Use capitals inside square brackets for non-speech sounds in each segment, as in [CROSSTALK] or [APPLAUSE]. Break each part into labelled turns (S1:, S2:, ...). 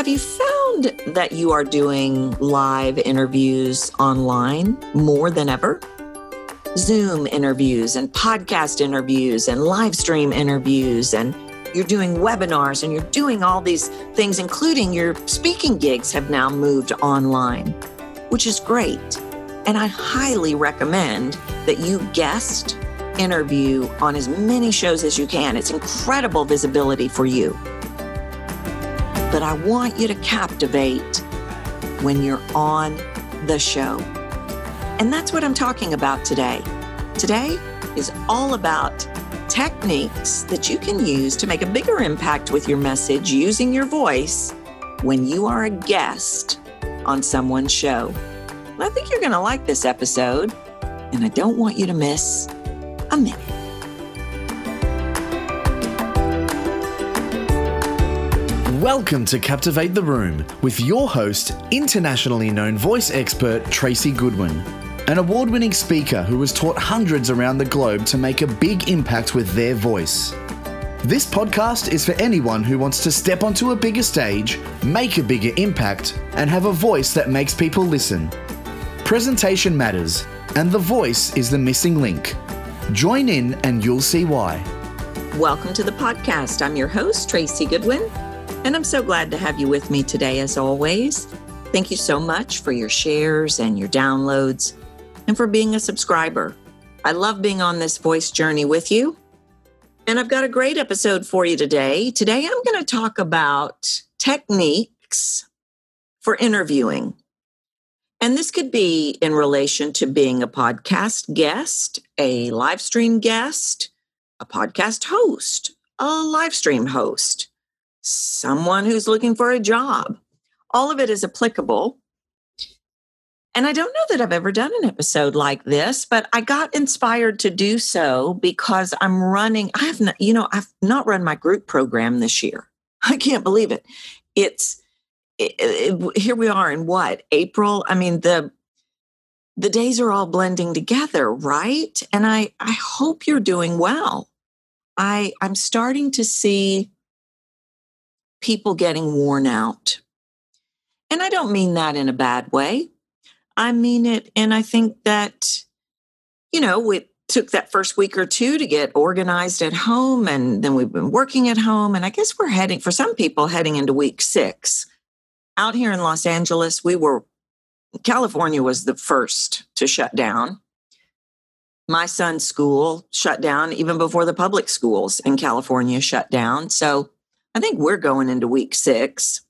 S1: have you found that you are doing live interviews online more than ever? Zoom interviews and podcast interviews and live stream interviews and you're doing webinars and you're doing all these things, including your speaking gigs have now moved online, which is great. And I highly recommend that you guest interview on as many shows as you can. It's incredible visibility for you. But I want you to captivate when you're on the show. And that's what I'm talking about today. Today is all about techniques that you can use to make a bigger impact with your message using your voice when you are a guest on someone's show. I think you're going to like this episode, and I don't want you to miss a minute.
S2: Welcome to Captivate the Room with your host, internationally known voice expert Tracy Goodwin, an award winning speaker who has taught hundreds around the globe to make a big impact with their voice. This podcast is for anyone who wants to step onto a bigger stage, make a bigger impact, and have a voice that makes people listen. Presentation matters, and the voice is the missing link. Join in and you'll see why.
S1: Welcome to the podcast. I'm your host, Tracy Goodwin, and I'm so glad to have you with me today, as always. Thank you so much for your shares and your downloads, and for being a subscriber. I love being on this voice journey with you. And I've got a great episode for you today. Today, I'm going to talk about techniques for interviewing. And this could be in relation to being a podcast guest, a live stream guest, a podcast host, a live stream host, someone who's looking for a job. All of it is applicable. And I don't know that I've ever done an episode like this, but I got inspired to do so because I'm running. I have not, you know, I've not run my group program this year. [LAUGHS] I can't believe it. It's it, it, here we are in what April. I mean the the days are all blending together, right? And I I hope you're doing well. I I'm starting to see people getting worn out. And I don't mean that in a bad way. I mean it and I think that you know, it took that first week or two to get organized at home and then we've been working at home and I guess we're heading for some people heading into week 6 out here in Los Angeles, we were, California was the first to shut down. My son's school shut down even before the public schools in California shut down. So I think we're going into week six.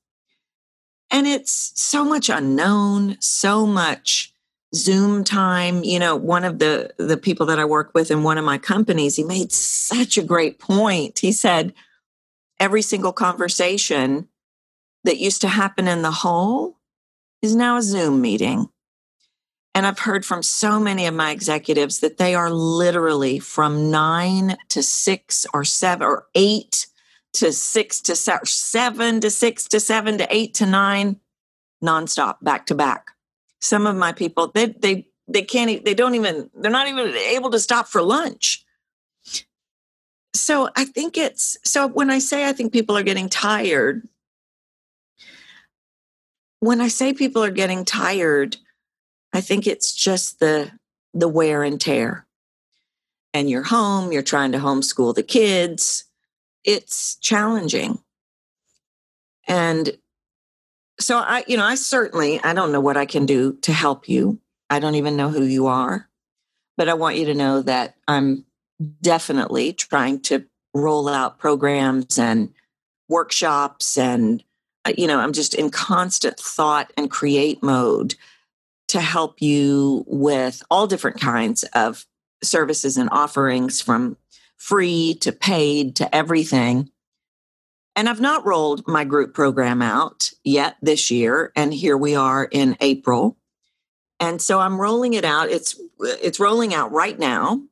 S1: And it's so much unknown, so much Zoom time. You know, one of the the people that I work with in one of my companies, he made such a great point. He said every single conversation that used to happen in the hall is now a Zoom meeting. And I've heard from so many of my executives that they are literally from nine to six or seven or eight to six to seven to six to seven to eight to nine nonstop back to back. Some of my people, they, they, they can't, they don't even, they're not even able to stop for lunch. So I think it's, so when I say I think people are getting tired, when I say people are getting tired, I think it's just the the wear and tear. And you're home, you're trying to homeschool the kids. It's challenging. And so I, you know, I certainly I don't know what I can do to help you. I don't even know who you are. But I want you to know that I'm definitely trying to roll out programs and workshops and uh, you know, I'm just in constant thought and create mode to help you with all different kinds of services and offerings from free to paid to everything. And I've not rolled my group program out yet this year and here we are in April. And so I'm rolling it out. It's it's rolling out right now.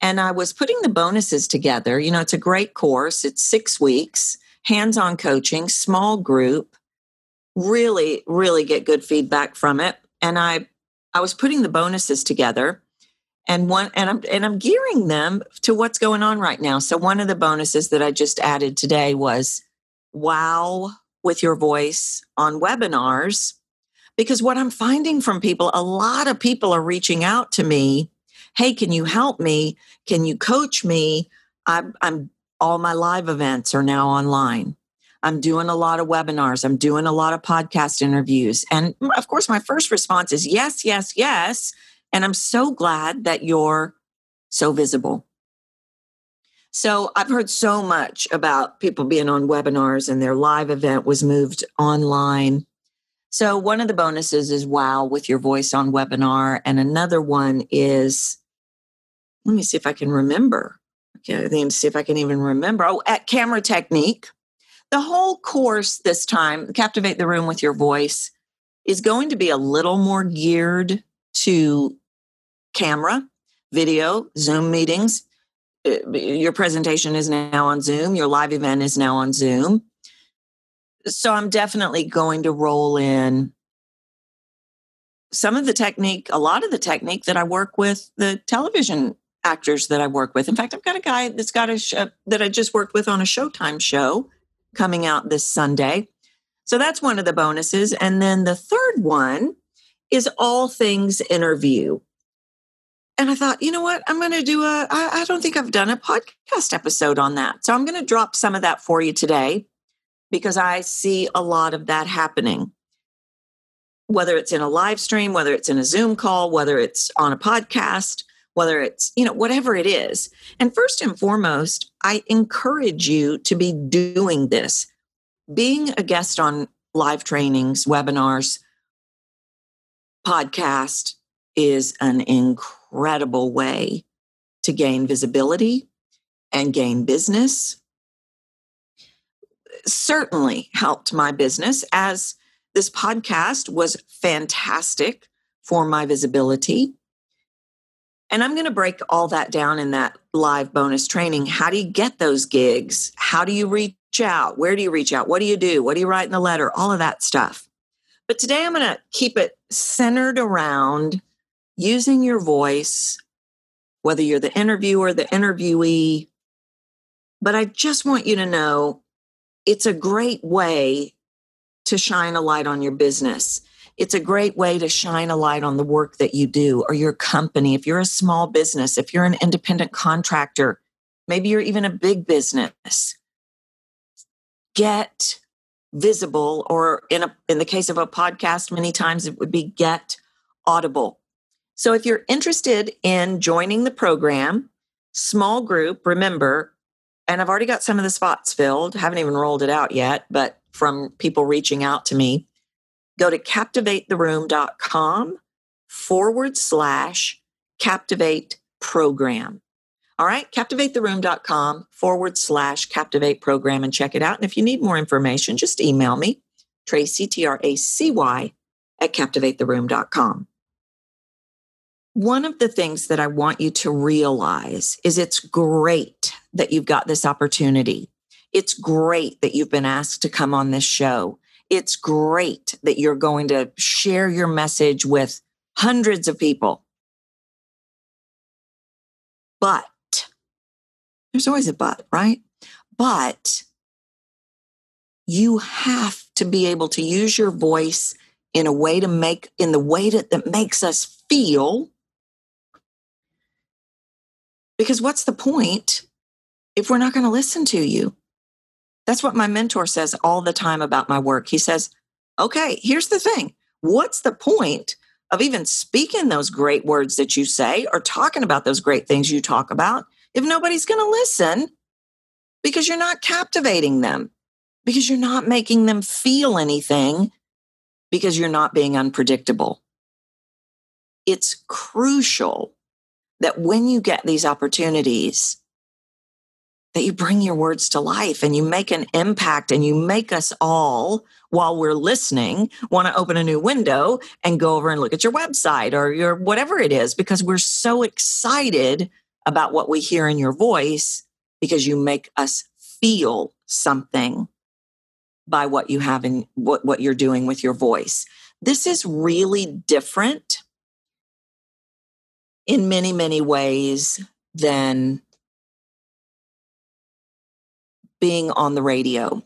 S1: And I was putting the bonuses together. You know, it's a great course. It's 6 weeks hands on coaching, small group, really, really get good feedback from it. And I, I was putting the bonuses together and one and I'm and I'm gearing them to what's going on right now. So one of the bonuses that I just added today was wow with your voice on webinars because what I'm finding from people, a lot of people are reaching out to me. Hey, can you help me? Can you coach me? I'm, I'm all my live events are now online. I'm doing a lot of webinars. I'm doing a lot of podcast interviews. And of course, my first response is yes, yes, yes. And I'm so glad that you're so visible. So I've heard so much about people being on webinars and their live event was moved online. So one of the bonuses is wow with your voice on webinar. And another one is, let me see if I can remember. Okay, let me see if I can even remember. Oh, at camera technique. The whole course this time, Captivate the Room with Your Voice, is going to be a little more geared to camera, video, Zoom meetings. Uh, your presentation is now on Zoom, your live event is now on Zoom so I'm definitely going to roll in some of the technique, a lot of the technique that I work with the television actors that I work with. In fact, I've got a guy that's got a show that I just worked with on a Showtime show coming out this Sunday. So that's one of the bonuses. And then the third one is all things interview. And I thought, you know what? I'm going to do a, I, I don't think I've done a podcast episode on that. So I'm going to drop some of that for you today because I see a lot of that happening. Whether it's in a live stream, whether it's in a Zoom call, whether it's on a podcast, whether it's, you know, whatever it is. And first and foremost, I encourage you to be doing this. Being a guest on live trainings, webinars, podcast is an incredible way to gain visibility and gain business certainly helped my business as this podcast was fantastic for my visibility. And I'm going to break all that down in that live bonus training. How do you get those gigs? How do you reach out? Where do you reach out? What do you do? What do you write in the letter? All of that stuff. But today I'm going to keep it centered around using your voice, whether you're the interviewer, the interviewee. But I just want you to know it's a great way to shine a light on your business. It's a great way to shine a light on the work that you do or your company. If you're a small business, if you're an independent contractor, maybe you're even a big business, get visible or in a in the case of a podcast many times it would be get audible. So if you're interested in joining the program, small group, remember and I've already got some of the spots filled. Haven't even rolled it out yet, but from people reaching out to me, go to captivatetheroom.com forward slash captivate program. All right, captivatetheroom.com forward slash captivate program and check it out. And if you need more information, just email me, Tracy, T R A C Y, at captivatetheroom.com. One of the things that I want you to realize is it's great that you've got this opportunity. It's great that you've been asked to come on this show. It's great that you're going to share your message with hundreds of people. But there's always a but, right? But you have to be able to use your voice in a way to make, in the way that, that makes us feel because what's the point if we're not going to listen to you? That's what my mentor says all the time about my work. He says, okay, here's the thing. What's the point of even speaking those great words that you say or talking about those great things you talk about if nobody's going to listen because you're not captivating them, because you're not making them feel anything, because you're not being unpredictable? It's crucial that when you get these opportunities, that you bring your words to life and you make an impact and you make us all while we're listening want to open a new window and go over and look at your website or your whatever it is because we're so excited about what we hear in your voice because you make us feel something by what you have in what, what you're doing with your voice. This is really different in many, many ways than being on the radio.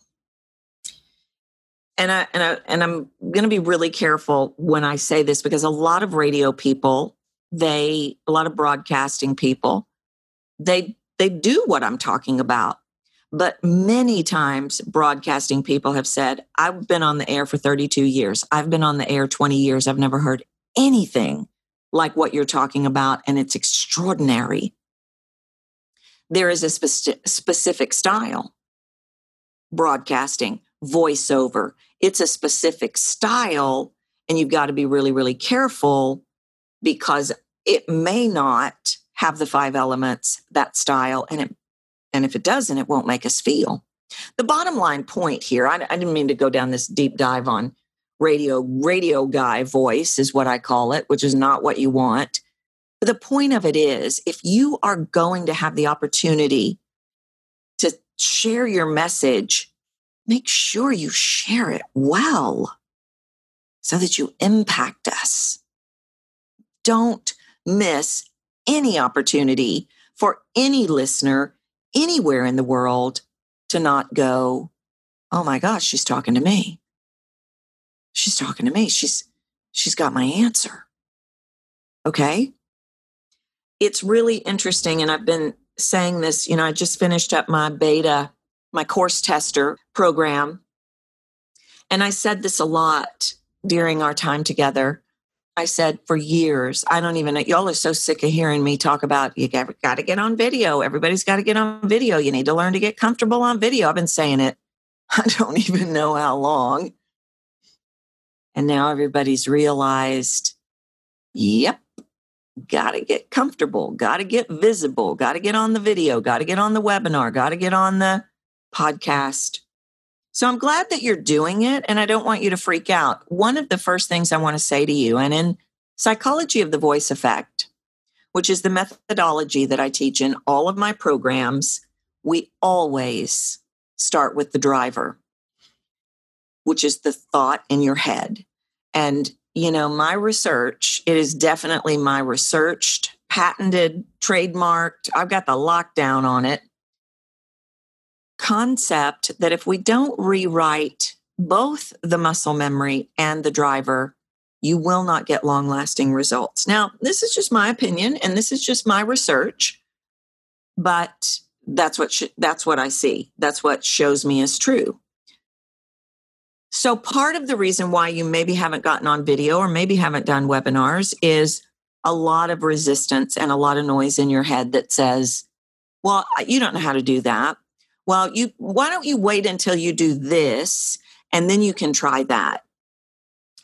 S1: and I and I and I'm going to be really careful when I say this because a lot of radio people, they a lot of broadcasting people, they they do what I'm talking about. But many times broadcasting people have said, I've been on the air for 32 years. I've been on the air 20 years. I've never heard anything like what you're talking about and it's extraordinary. There is a spe- specific style broadcasting voiceover. It's a specific style, and you've got to be really, really careful because it may not have the five elements, that style, and it and if it doesn't, it won't make us feel. The bottom line point here, I, I didn't mean to go down this deep dive on radio, radio guy voice is what I call it, which is not what you want. But the point of it is if you are going to have the opportunity to share your message make sure you share it well so that you impact us. Don't miss any opportunity for any listener anywhere in the world to not go, oh my gosh, she's talking to me. She's talking to me. She's she's got my answer. Okay? It's really interesting and I've been saying this, you know, I just finished up my beta my course tester program. And I said this a lot during our time together. I said for years, I don't even, know. y'all are so sick of hearing me talk about you got, got to get on video. Everybody's got to get on video. You need to learn to get comfortable on video. I've been saying it, [LAUGHS] I don't even know how long. And now everybody's realized, yep, got to get comfortable, got to get visible, got to get on the video, got to get on the webinar, got to get on the podcast. So I'm glad that you're doing it and I don't want you to freak out. One of the first things I want to say to you, and in psychology of the voice effect, which is the methodology that I teach in all of my programs, we always start with the driver, which is the thought in your head. And, you know, my research, it is definitely my researched, patented, trademarked, I've got the lockdown on it concept that if we don't rewrite both the muscle memory and the driver, you will not get long lasting results. Now, this is just my opinion and this is just my research, but that's what sh- that's what I see. That's what shows me is true. So part of the reason why you maybe haven't gotten on video or maybe haven't done webinars is a lot of resistance and a lot of noise in your head that says, well, you don't know how to do that well, you why don't you wait until you do this and then you can try that.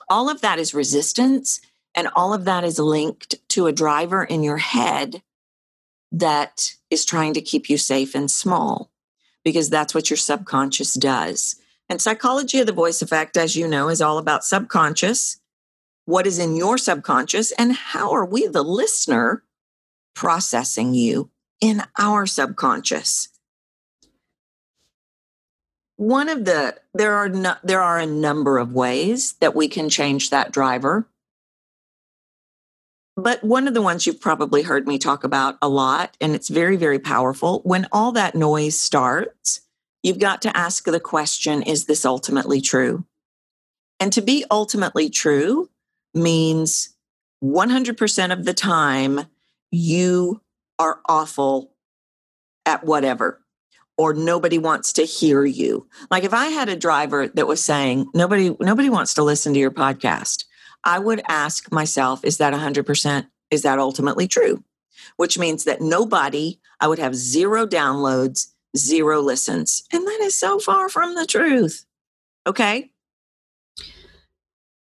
S1: All of that is resistance and all of that is linked to a driver in your head that is trying to keep you safe and small because that's what your subconscious does. And psychology of the voice effect, as you know, is all about subconscious. What is in your subconscious, and how are we, the listener, processing you in our subconscious? One of the there are no, there are a number of ways that we can change that driver. But one of the ones you've probably heard me talk about a lot and it's very very powerful when all that noise starts you've got to ask the question is this ultimately true? And to be ultimately true means 100% of the time you are awful at whatever or nobody wants to hear you. Like if I had a driver that was saying nobody nobody wants to listen to your podcast, I would ask myself is that 100% is that ultimately true? Which means that nobody I would have zero downloads, zero listens. And that is so far from the truth. Okay?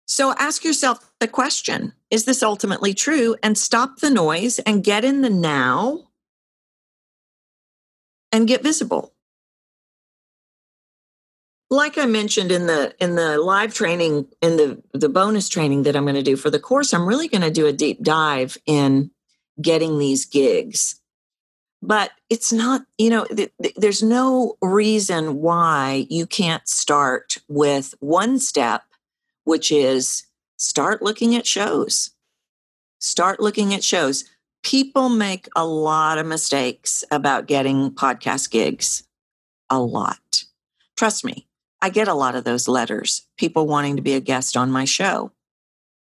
S1: So ask yourself the question, is this ultimately true and stop the noise and get in the now and get visible. Like I mentioned in the in the live training in the the bonus training that I'm going to do for the course, I'm really going to do a deep dive in getting these gigs. But it's not, you know, th- th- there's no reason why you can't start with one step, which is start looking at shows. Start looking at shows people make a lot of mistakes about getting podcast gigs. A lot. Trust me, I get a lot of those letters, people wanting to be a guest on my show.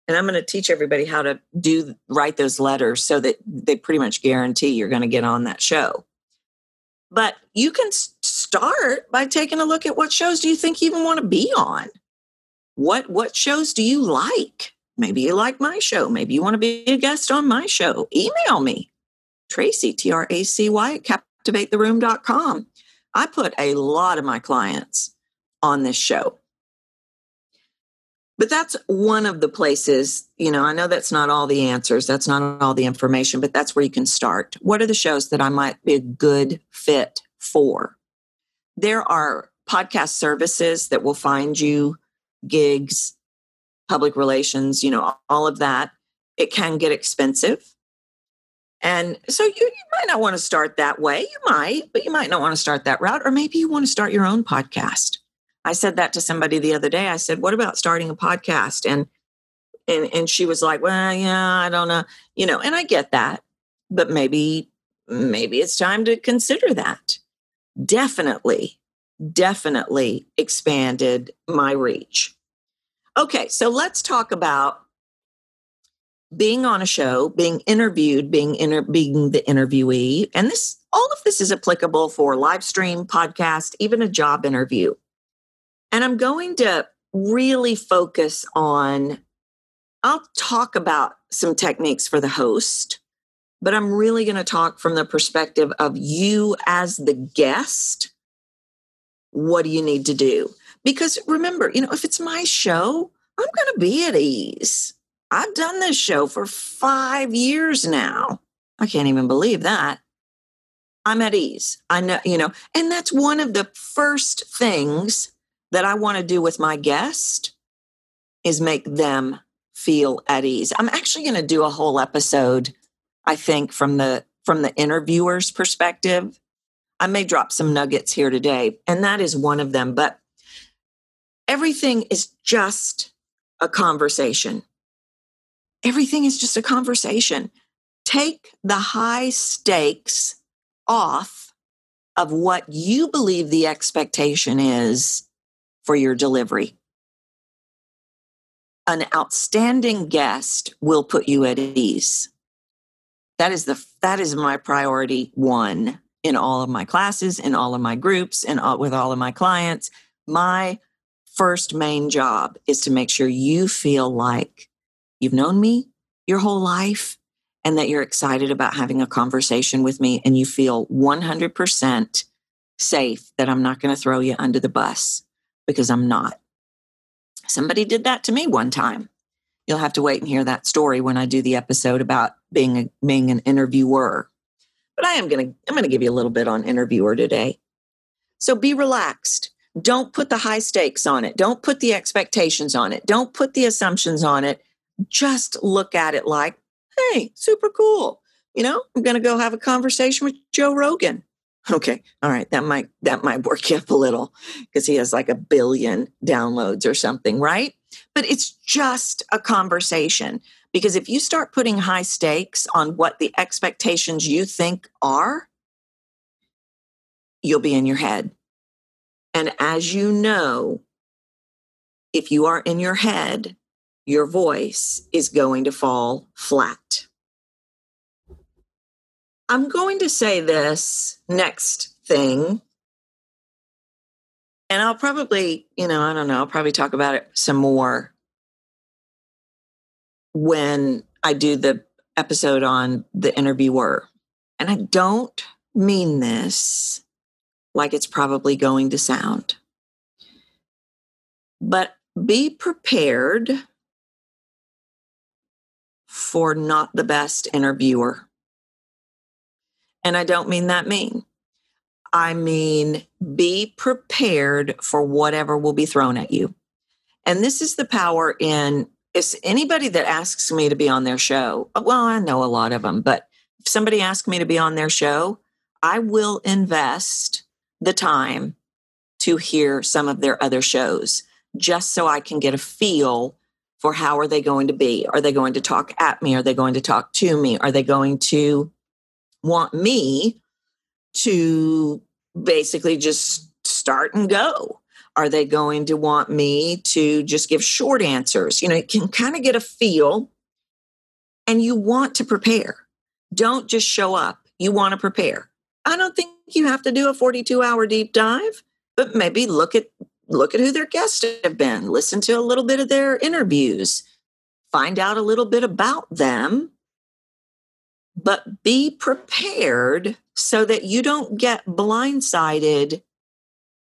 S1: And I'm going to teach everybody how to do write those letters so that they pretty much guarantee you're going to get on that show. But you can start by taking a look at what shows do you think you even want to be on? What what shows do you like? Maybe you like my show. Maybe you want to be a guest on my show. Email me, Tracy, T R A C Y, at captivatetheroom.com. I put a lot of my clients on this show. But that's one of the places, you know, I know that's not all the answers, that's not all the information, but that's where you can start. What are the shows that I might be a good fit for? There are podcast services that will find you gigs, public relations, you know, all of that. It can get expensive. And so you, you might not want to start that way. You might, but you might not want to start that route. Or maybe you want to start your own podcast. I said that to somebody the other day. I said, "What about starting a podcast?" And and and she was like, "Well, yeah, I don't know, you know." And I get that, but maybe maybe it's time to consider that. Definitely, definitely expanded my reach. Okay, so let's talk about being on a show, being interviewed, being inter- being the interviewee, and this all of this is applicable for live stream, podcast, even a job interview. And I'm going to really focus on I'll talk about some techniques for the host, but I'm really going to talk from the perspective of you as the guest. What do you need to do? Because remember, you know, if it's my show, I'm going to be at ease. I've done this show for five years now. I can't even believe that. I'm at ease. I know, you know, and that's one of the first things that I want to do with my guest is make them feel at ease. I'm actually going to do a whole episode, I think, from the from the interviewer's perspective. I may drop some nuggets here today, and that is one of them. But everything is just a conversation everything is just a conversation. Take the high stakes off of what you believe the expectation is for your delivery. An outstanding guest will put you at ease. That is the that is my priority one in all of my classes, in all of my groups, and with all of my clients. My first main job is to make sure you feel like you've known me your whole life and that you're excited about having a conversation with me and you feel 100% safe that I'm not going to throw you under the bus because I'm not. Somebody did that to me one time. You'll have to wait and hear that story when I do the episode about being a, being an interviewer. But I am going to I'm going to give you a little bit on interviewer today. So be relaxed. Don't put the high stakes on it. Don't put the expectations on it. Don't put the assumptions on it just look at it like, hey, super cool. You know, I'm going to go have a conversation with Joe Rogan. Okay, all right, that might that might work you up a little because he has like a billion downloads or something, right? But it's just a conversation because if you start putting high stakes on what the expectations you think are, you'll be in your head. And as you know, if you are in your head, your voice is going to fall flat. I'm going to say this next thing, and I'll probably, you know, I don't know, I'll probably talk about it some more when I do the episode on the interviewer. And I don't mean this like it's probably going to sound, but be prepared for not the best interviewer. And I don't mean that mean. I mean, be prepared for whatever will be thrown at you. And this is the power in is anybody that asks me to be on their show. Well, I know a lot of them, but if somebody asks me to be on their show, I will invest the time to hear some of their other shows just so I can get a feel for how are they going to be? Are they going to talk at me? Are they going to talk to me? Are they going to want me to basically just start and go? Are they going to want me to just give short answers? You know, you can kind of get a feel and you want to prepare. Don't just show up. You want to prepare. I don't think you have to do a 42 hour deep dive, but maybe look at look at who their guests have been, listen to a little bit of their interviews, find out a little bit about them, but be prepared so that you don't get blindsided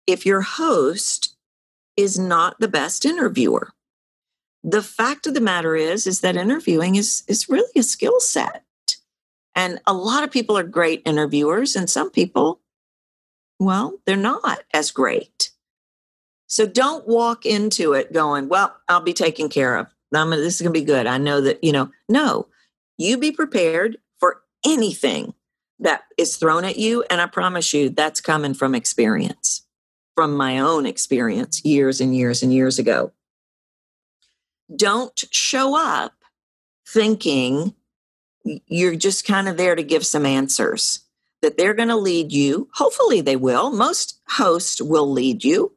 S1: if your host is not the best interviewer. The fact of the matter is is that interviewing is is really a skill set. And a lot of people are great interviewers and some people well, they're not as great. So don't walk into it going, well, I'll be taken care of. I'm, this is going to be good. I know that, you know, no, you be prepared for anything that is thrown at you. And I promise you, that's coming from experience, from my own experience years and years and years ago. Don't show up thinking you're just kind of there to give some answers, that they're going to lead you. Hopefully, they will. Most hosts will lead you.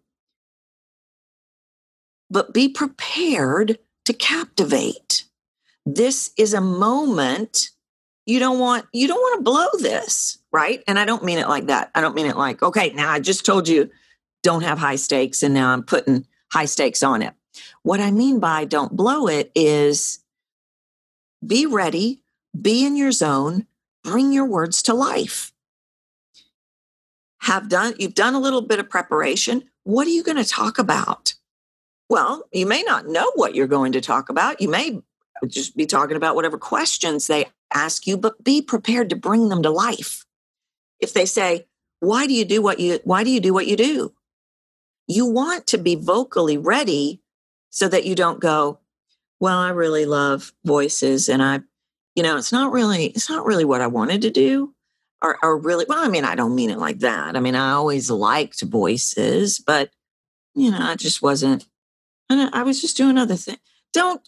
S1: But be prepared to captivate. This is a moment you don't want you don't want to blow this, right? And I don't mean it like that. I don't mean it like, okay, now I just told you don't have high stakes and now I'm putting high stakes on it. What I mean by don't blow it is be ready, be in your zone, bring your words to life. Have done you've done a little bit of preparation. What are you going to talk about? Well, you may not know what you're going to talk about. You may just be talking about whatever questions they ask you, but be prepared to bring them to life. If they say, "Why do you do what you why do you do what you do?" You want to be vocally ready so that you don't go, "Well, I really love voices and I you know, it's not really it's not really what I wanted to do." Or, or really, well, I mean, I don't mean it like that. I mean, I always liked voices, but you know, I just wasn't and I was just doing other things. Don't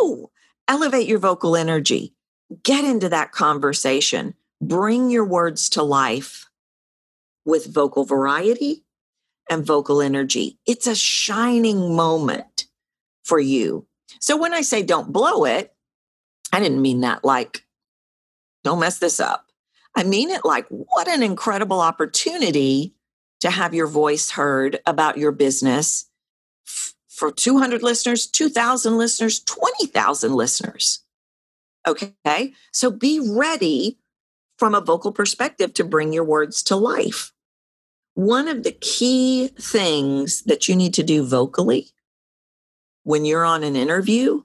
S1: no. Elevate your vocal energy. Get into that conversation. Bring your words to life with vocal variety and vocal energy. It's a shining moment for you. So when I say don't blow it, I didn't mean that like, don't mess this up. I mean it like, what an incredible opportunity to have your voice heard about your business for 200 listeners, 2,000 listeners, 20,000 listeners. Okay. So be ready from a vocal perspective to bring your words to life. One of the key things that you need to do vocally when you're on an interview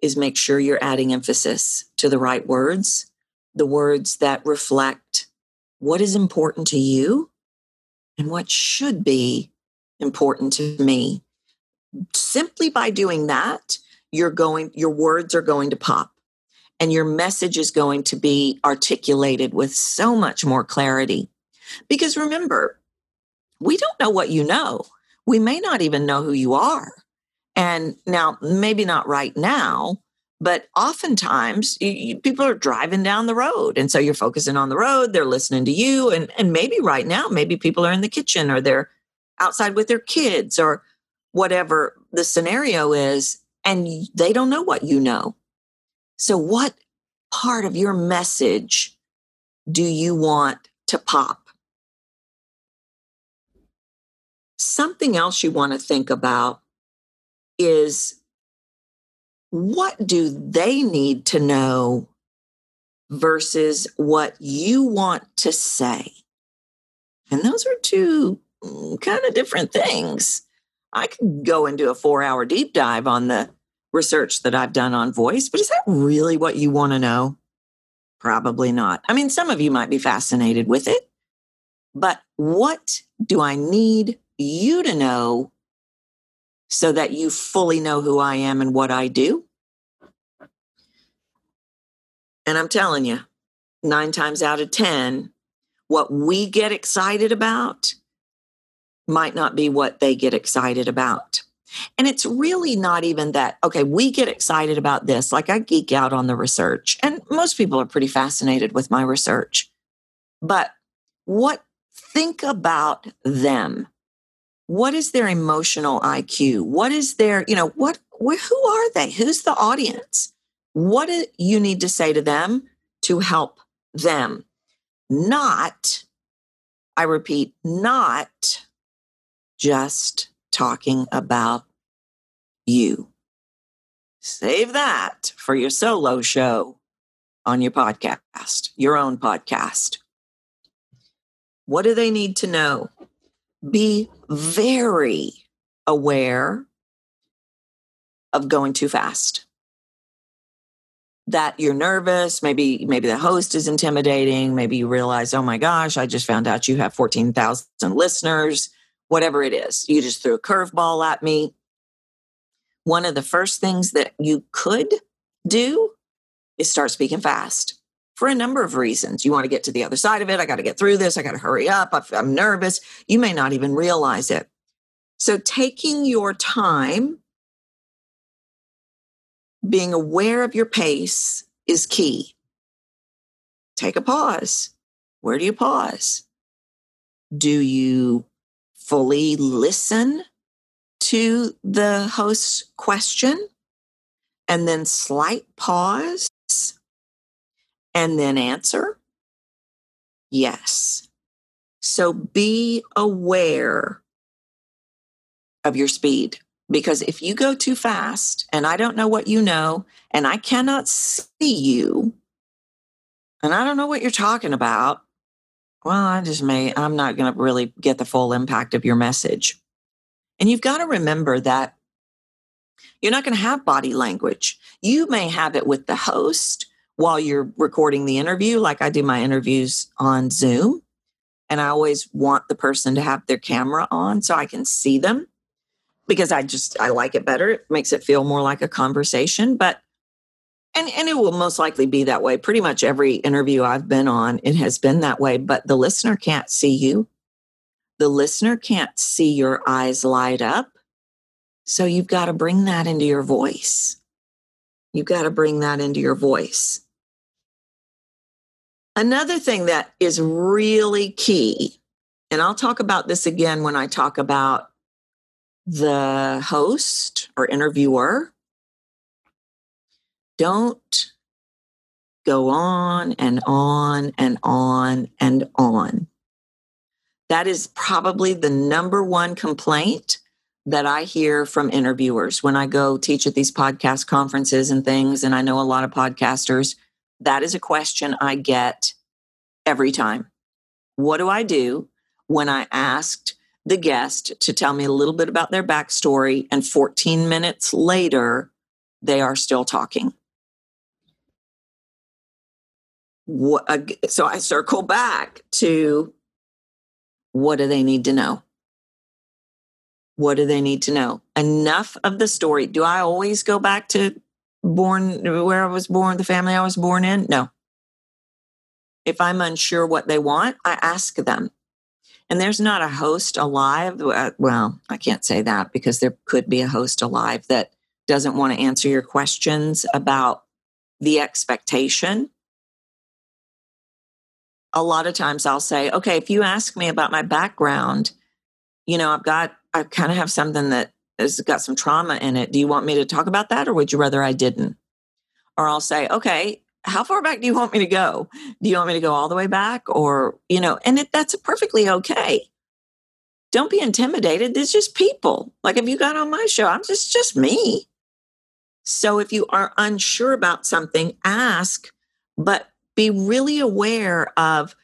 S1: is make sure you're adding emphasis to the right words, the words that reflect what is important to you and what should be important to me simply by doing that, you're going, your words are going to pop and your message is going to be articulated with so much more clarity. Because remember, we don't know what you know. We may not even know who you are. And now, maybe not right now, but oftentimes you, people are driving down the road. And so you're focusing on the road, they're listening to you. And, and maybe right now, maybe people are in the kitchen or they're outside with their kids or whatever the scenario is, and they don't know what you know. So, what part of your message do you want to pop? Something else you want to think about is what do they need to know versus what you want to say? And those are two mm, kind of different things. I could go do a four hour deep dive on the research that I've done on voice, but is that really what you want to know? Probably not. I mean, some of you might be fascinated with it, but what do I need you to know so that you fully know who I am and what I do? And I'm telling you, nine times out of 10, what we get excited about might not be what they get excited about. And it's really not even that, okay, we get excited about this. Like I geek out on the research, and most people are pretty fascinated with my research. But what, think about them. What is their emotional IQ? What is their, you know, what, wh- who are they? Who's the audience? What do you need to say to them to help them? Not, I repeat, not just talking about you. Save that for your solo show on your podcast, your own podcast. What do they need to know? Be very aware of going too fast. That you're nervous, maybe maybe the host is intimidating, maybe you realize, "Oh my gosh, I just found out you have 14,000 listeners." Whatever it is, you just threw a curveball at me. One of the first things that you could do is start speaking fast for a number of reasons. You want to get to the other side of it. I got to get through this. I got to hurry up. I'm nervous. You may not even realize it. So, taking your time, being aware of your pace is key. Take a pause. Where do you pause? Do you fully listen to the host's question and then slight pause and then answer? Yes. So be aware of your speed because if you go too fast and I don't know what you know and I cannot see you and I don't know what you're talking about, well, I just may, I'm not going to really get the full impact of your message. And you've got to remember that you're not going to have body language. You may have it with the host, while you're recording the interview, like I do my interviews on Zoom. And I always want the person to have their camera on so I can see them because I just I like it better. It makes it feel more like a conversation. But and, and it will most likely be that way. Pretty much every interview I've been on, it has been that way. But the listener can't see you. The listener can't see your eyes light up. So you've got to bring that into your voice. You've got to bring that into your voice. Another thing that is really key, and I'll talk about this again when I talk about the host or interviewer, don't go on and on and on and on. That is probably the number one complaint that I hear from interviewers when I go teach at these podcast conferences and things. And I know a lot of podcasters that is a question I get every time. What do I do when I asked the guest to tell me a little bit about their backstory and 14 minutes later, they are still talking? What, uh, so I circle back to what do they need to know? What do they need to know? Enough of the story. Do I always go back to born where I was born, the family I was born in? No. If I'm unsure what they want, I ask them. And there's not a host alive. Uh, well, I can't say that because there could be a host alive that doesn't want to answer your questions about the expectation. A lot of times I'll say, okay, if you ask me about my background, you know, I've got, I kind of have something that has got some trauma in it. Do you want me to talk about that or would you rather I didn't? Or I'll say, okay, how far back do you want me to go? Do you want me to go all the way back or, you know, and it, that's perfectly okay. Don't be intimidated. There's just people. Like if you got on my show, I'm just just me. So if you are unsure about something, ask, but be really aware of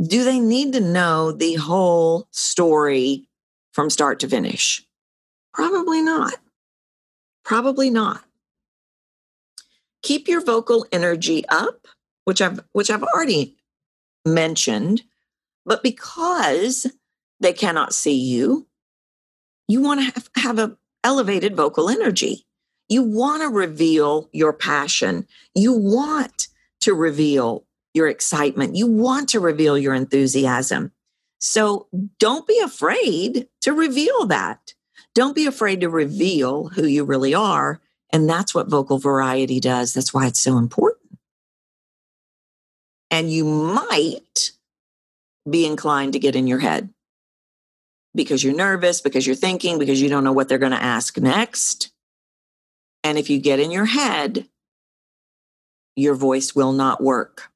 S1: do they need to know the whole story from start to finish? Probably not. Probably not. Keep your vocal energy up, which I've which I've already mentioned, but because they cannot see you, you want to have, have a elevated vocal energy. You want to reveal your passion. You want to reveal your excitement. You want to reveal your enthusiasm. So don't be afraid to reveal that. Don't be afraid to reveal who you really are. And that's what vocal variety does. That's why it's so important. And you might be inclined to get in your head. because you're nervous, because you're thinking, because you don't know what they're going to ask next. And if you get in your head, your voice will not work.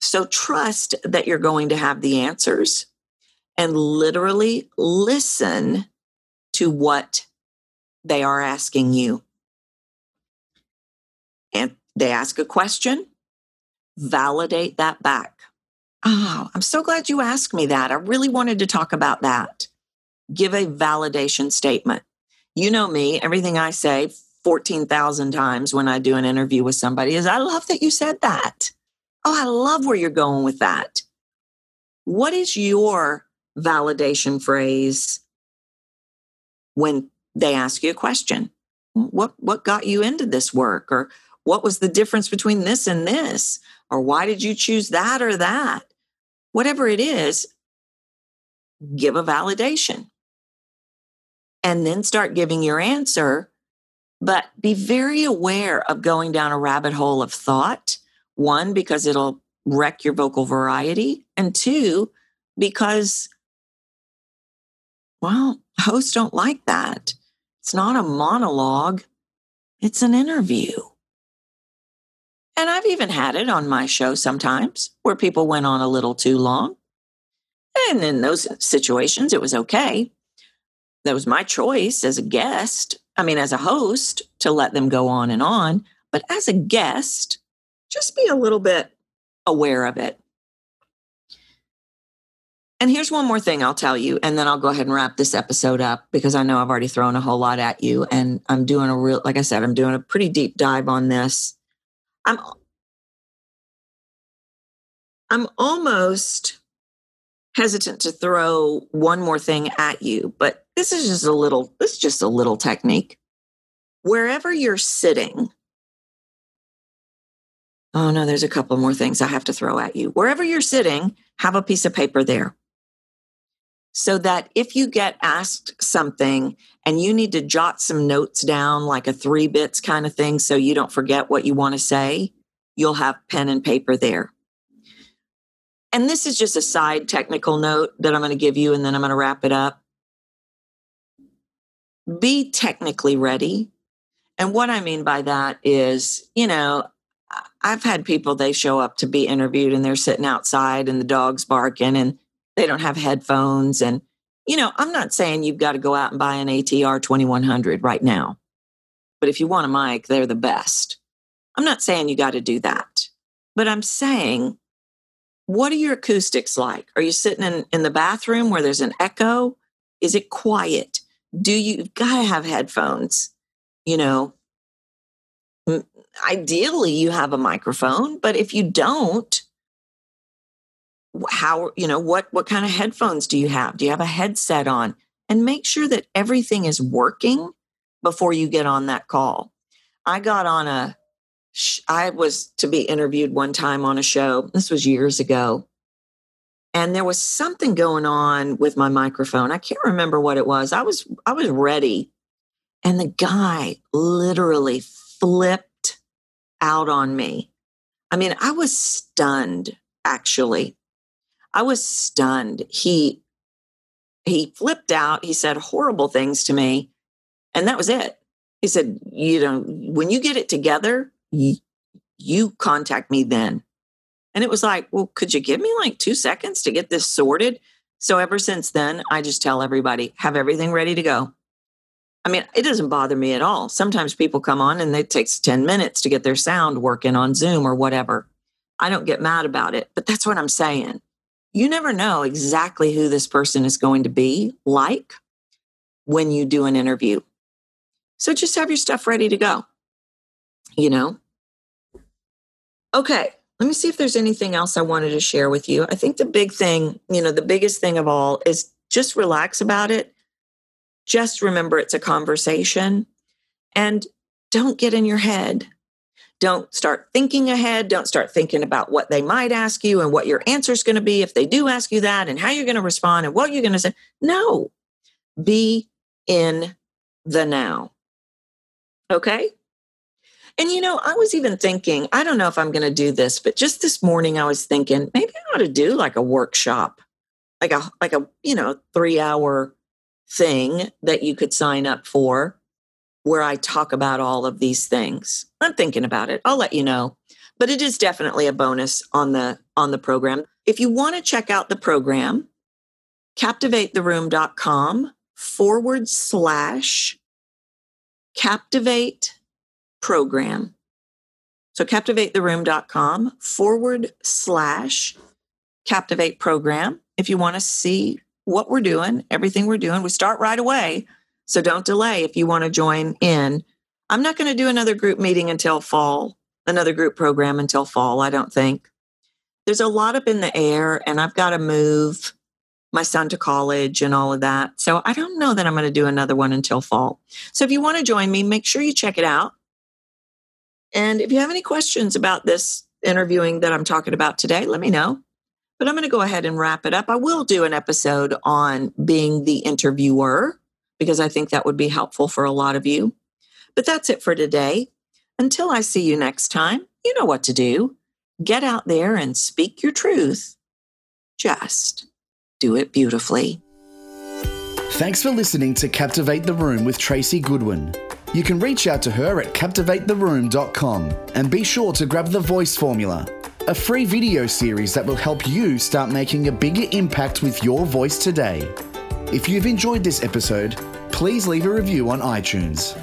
S1: So trust that you're going to have the answers and literally listen to what they are asking you. And they ask a question, validate that back. Oh, I'm so glad you asked me that. I really wanted to talk about that. Give a validation statement. You know me, everything I say 14,000 times when I do an interview with somebody is, I love that you said that. Oh, I love where you're going with that. What is your validation phrase when they ask you a question? What, what got you into this work? Or what was the difference between this and this? Or why did you choose that or that? Whatever it is, give a validation and then start giving your answer. But be very aware of going down a rabbit hole of thought. One, because it'll wreck your vocal variety. And two, because, well, hosts don't like that. It's not a monologue, it's an interview. And I've even had it on my show sometimes where people went on a little too long. And in those situations, it was okay that was my choice as a guest. I mean, as a host to let them go on and on, but as a guest, just be a little bit aware of it. And here's one more thing I'll tell you, and then I'll go ahead and wrap this episode up because I know I've already thrown a whole lot at you. And I'm doing a real, like I said, I'm doing a pretty deep dive on this. I'm I'm almost hesitant to throw one more thing at you, but this is just a little, this is just a little technique. Wherever you're sitting, oh no, there's a couple more things I have to throw at you. Wherever you're sitting, have a piece of paper there. So that if you get asked something and you need to jot some notes down, like a three bits kind of thing, so you don't forget what you want to say, you'll have pen and paper there. And this is just a side technical note that I'm going to give you, and then I'm going to wrap it up. Be technically ready. And what I mean by that is, you know, I've had people, they show up to be interviewed and they're sitting outside and the dog's barking and they don't have headphones. And, you know, I'm not saying you've got to go out and buy an ATR 2100 right now. But if you want a mic, they're the best. I'm not saying you got to do that. But I'm saying what are your acoustics like? Are you sitting in, in the bathroom where there's an echo? Is it quiet? Do you got to have headphones? You know, ideally you have a microphone, but if you don't, how you know what what kind of headphones do you have? Do you have a headset on? And make sure that everything is working before you get on that call. I got on a I was to be interviewed one time on a show. This was years ago. And there was something going on with my microphone. I can't remember what it was. I was I was ready. And the guy literally flipped out on me. I mean, I was stunned actually. I was stunned. He he flipped out. He said horrible things to me. And that was it. He said, you know, when you get it together, you contact me then. And it was like, well, could you give me like two seconds to get this sorted? So ever since then, I just tell everybody, have everything ready to go. I mean, it doesn't bother me at all. Sometimes people come on and it takes 10 minutes to get their sound working on Zoom or whatever. I don't get mad about it, but that's what I'm saying. You never know exactly who this person is going to be like when you do an interview. So just have your stuff ready to go. You know, Okay, let me see if there's anything else I wanted to share with you. I think the big thing, you know, the biggest thing of all is just relax about it. Just remember it's a conversation and don't get in your head. Don't start thinking ahead. Don't start thinking about what they might ask you and what your answer is going to be if they do ask you that and how you're going to respond and what you're going to say. No, be in the now. Okay. And you know, I was even thinking, I don't know if I'm going to do this, but just this morning I was thinking maybe I ought to do like a workshop like a like a you know three hour thing that you could sign up for where I talk about all of these things. I'm thinking about it. I'll let you know. But it is definitely a bonus on the on the program. If you want to check out the program, captivatetheroom.com forward slash captivate program. So captivatetheroom.com forward slash captivate program. If you want to see what we're doing, everything we're doing, we start right away. So don't delay if you want to join in. I'm not going to do another group meeting until fall, another group program until fall, I don't think. There's a lot up in the air, and I've got to move my son to college and all of that. So I don't know that I'm going to do another one until fall. So if you want to join me, make sure you check it out. And if you have any questions about this interviewing that I'm talking about today, let me know. But I'm going to go ahead and wrap it up. I will do an episode on being the interviewer because I think that would be helpful for a lot of you. But that's it for today. Until I see you next time, you know what to do. Get out there and speak your truth. Just do it beautifully.
S2: Thanks for listening to Captivate the Room with Tracy Goodwin. You can reach out to her at captivatetheroom.com and be sure to grab the voice formula, a free video series that will help you start making a bigger impact with your voice today. If you've enjoyed this episode, please leave a review on iTunes.